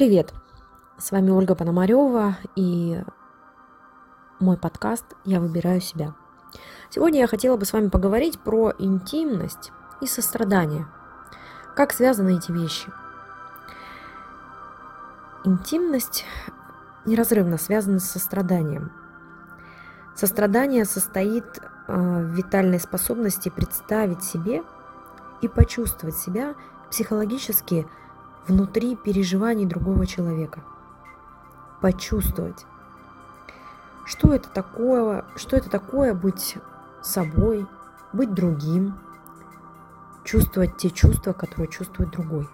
Привет! С вами Ольга Пономарева и мой подкаст «Я выбираю себя». Сегодня я хотела бы с вами поговорить про интимность и сострадание. Как связаны эти вещи? Интимность неразрывно связана с состраданием. Сострадание состоит э, в витальной способности представить себе и почувствовать себя психологически внутри переживаний другого человека. Почувствовать, что это такое, что это такое быть собой, быть другим, чувствовать те чувства, которые чувствует другой.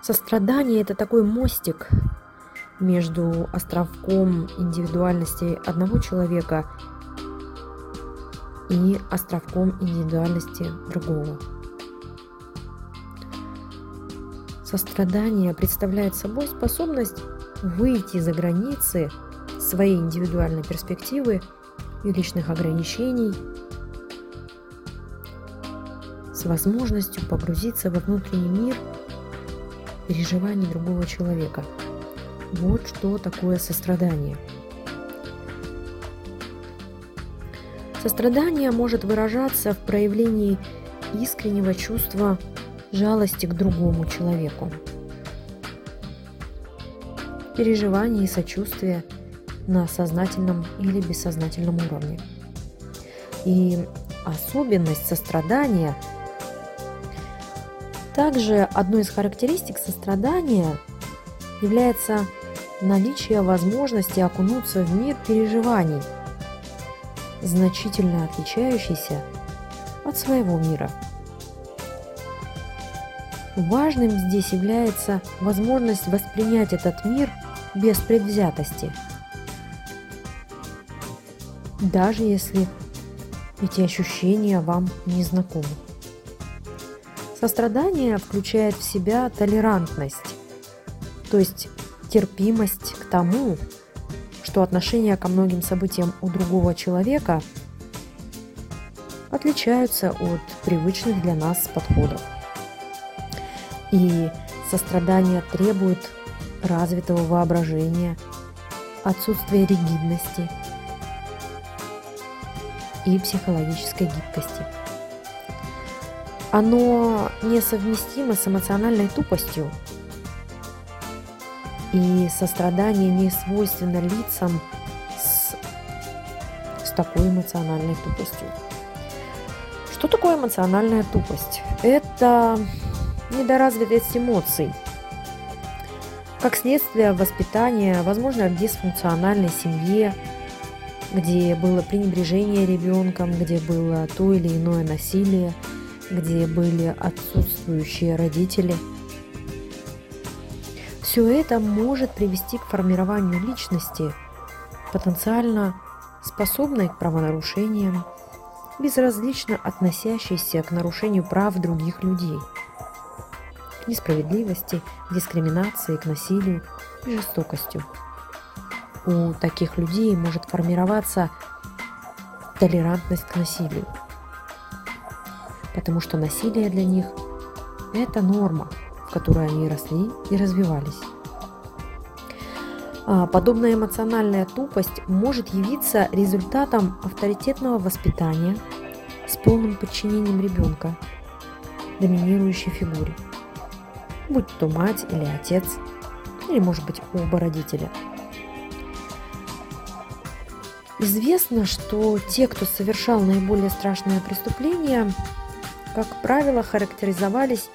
Сострадание – это такой мостик между островком индивидуальности одного человека и островком индивидуальности другого. Сострадание представляет собой способность выйти за границы своей индивидуальной перспективы и личных ограничений с возможностью погрузиться во внутренний мир переживаний другого человека. Вот что такое сострадание. Сострадание может выражаться в проявлении искреннего чувства жалости к другому человеку. Переживание и сочувствие на сознательном или бессознательном уровне. И особенность сострадания также одной из характеристик сострадания является наличие возможности окунуться в мир переживаний, значительно отличающийся от своего мира – Важным здесь является возможность воспринять этот мир без предвзятости. Даже если эти ощущения вам не знакомы. Сострадание включает в себя толерантность, то есть терпимость к тому, что отношения ко многим событиям у другого человека отличаются от привычных для нас подходов. И сострадание требует развитого воображения, отсутствия ригидности и психологической гибкости. Оно несовместимо с эмоциональной тупостью, и сострадание не свойственно лицам с, с такой эмоциональной тупостью. Что такое эмоциональная тупость? Это недоразвитость эмоций. Как следствие воспитания, возможно, в дисфункциональной семье, где было пренебрежение ребенком, где было то или иное насилие, где были отсутствующие родители. Все это может привести к формированию личности, потенциально способной к правонарушениям, безразлично относящейся к нарушению прав других людей – к несправедливости, дискриминации, к насилию и жестокостью. У таких людей может формироваться толерантность к насилию, потому что насилие для них – это норма, в которой они росли и развивались. А подобная эмоциональная тупость может явиться результатом авторитетного воспитания с полным подчинением ребенка доминирующей фигуре – будь то мать или отец, или, может быть, оба родителя. Известно, что те, кто совершал наиболее страшные преступления, как правило, характеризовались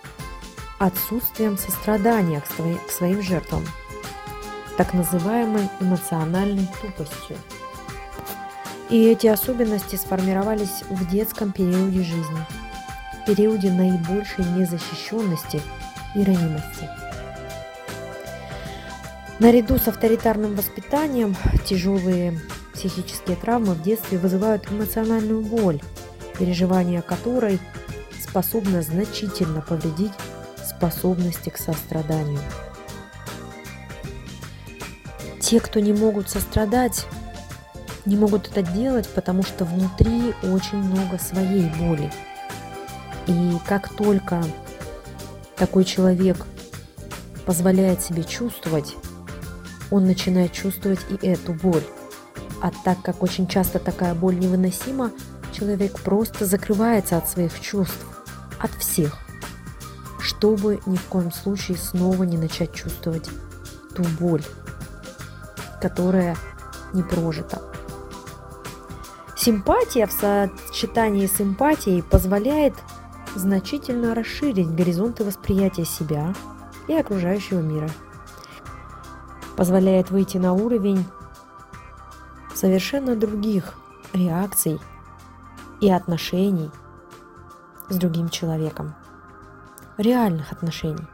отсутствием сострадания к к своим жертвам, так называемой эмоциональной тупостью. И эти особенности сформировались в детском периоде жизни, периоде наибольшей незащищенности – и ранимости. Наряду с авторитарным воспитанием тяжелые психические травмы в детстве вызывают эмоциональную боль, переживание которой способно значительно повредить способности к состраданию. Те, кто не могут сострадать, не могут это делать, потому что внутри очень много своей боли. И как только такой человек позволяет себе чувствовать, он начинает чувствовать и эту боль. А так как очень часто такая боль невыносима, человек просто закрывается от своих чувств, от всех, чтобы ни в коем случае снова не начать чувствовать ту боль, которая не прожита. Симпатия в сочетании с эмпатией позволяет значительно расширить горизонты восприятия себя и окружающего мира. Позволяет выйти на уровень совершенно других реакций и отношений с другим человеком. Реальных отношений.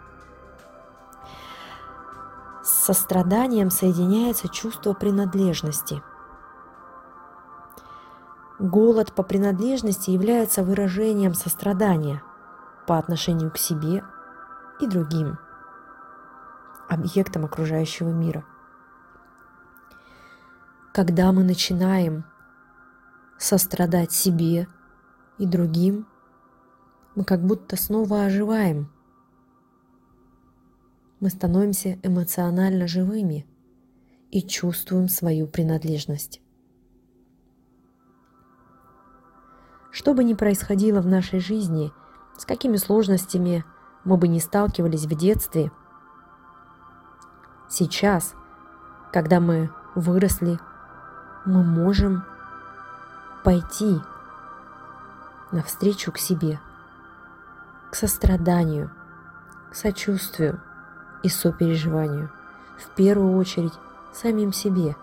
С состраданием соединяется чувство принадлежности. Голод по принадлежности является выражением сострадания по отношению к себе и другим объектам окружающего мира. Когда мы начинаем сострадать себе и другим, мы как будто снова оживаем. Мы становимся эмоционально живыми и чувствуем свою принадлежность. Что бы ни происходило в нашей жизни, с какими сложностями мы бы не сталкивались в детстве, сейчас, когда мы выросли, мы можем пойти навстречу к себе, к состраданию, к сочувствию и сопереживанию, в первую очередь самим себе.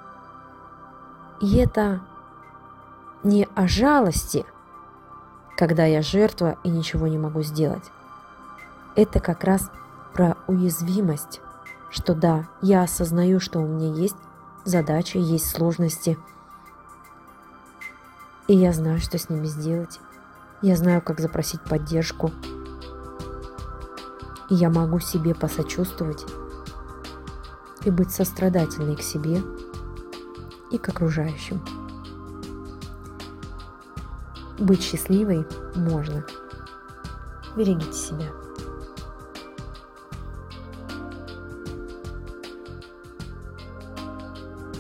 И это не о жалости, когда я жертва и ничего не могу сделать. Это как раз про уязвимость, что да, я осознаю, что у меня есть задачи, есть сложности – и я знаю, что с ними сделать. Я знаю, как запросить поддержку. И я могу себе посочувствовать и быть сострадательной к себе и к окружающим. Быть счастливой можно. Берегите себя.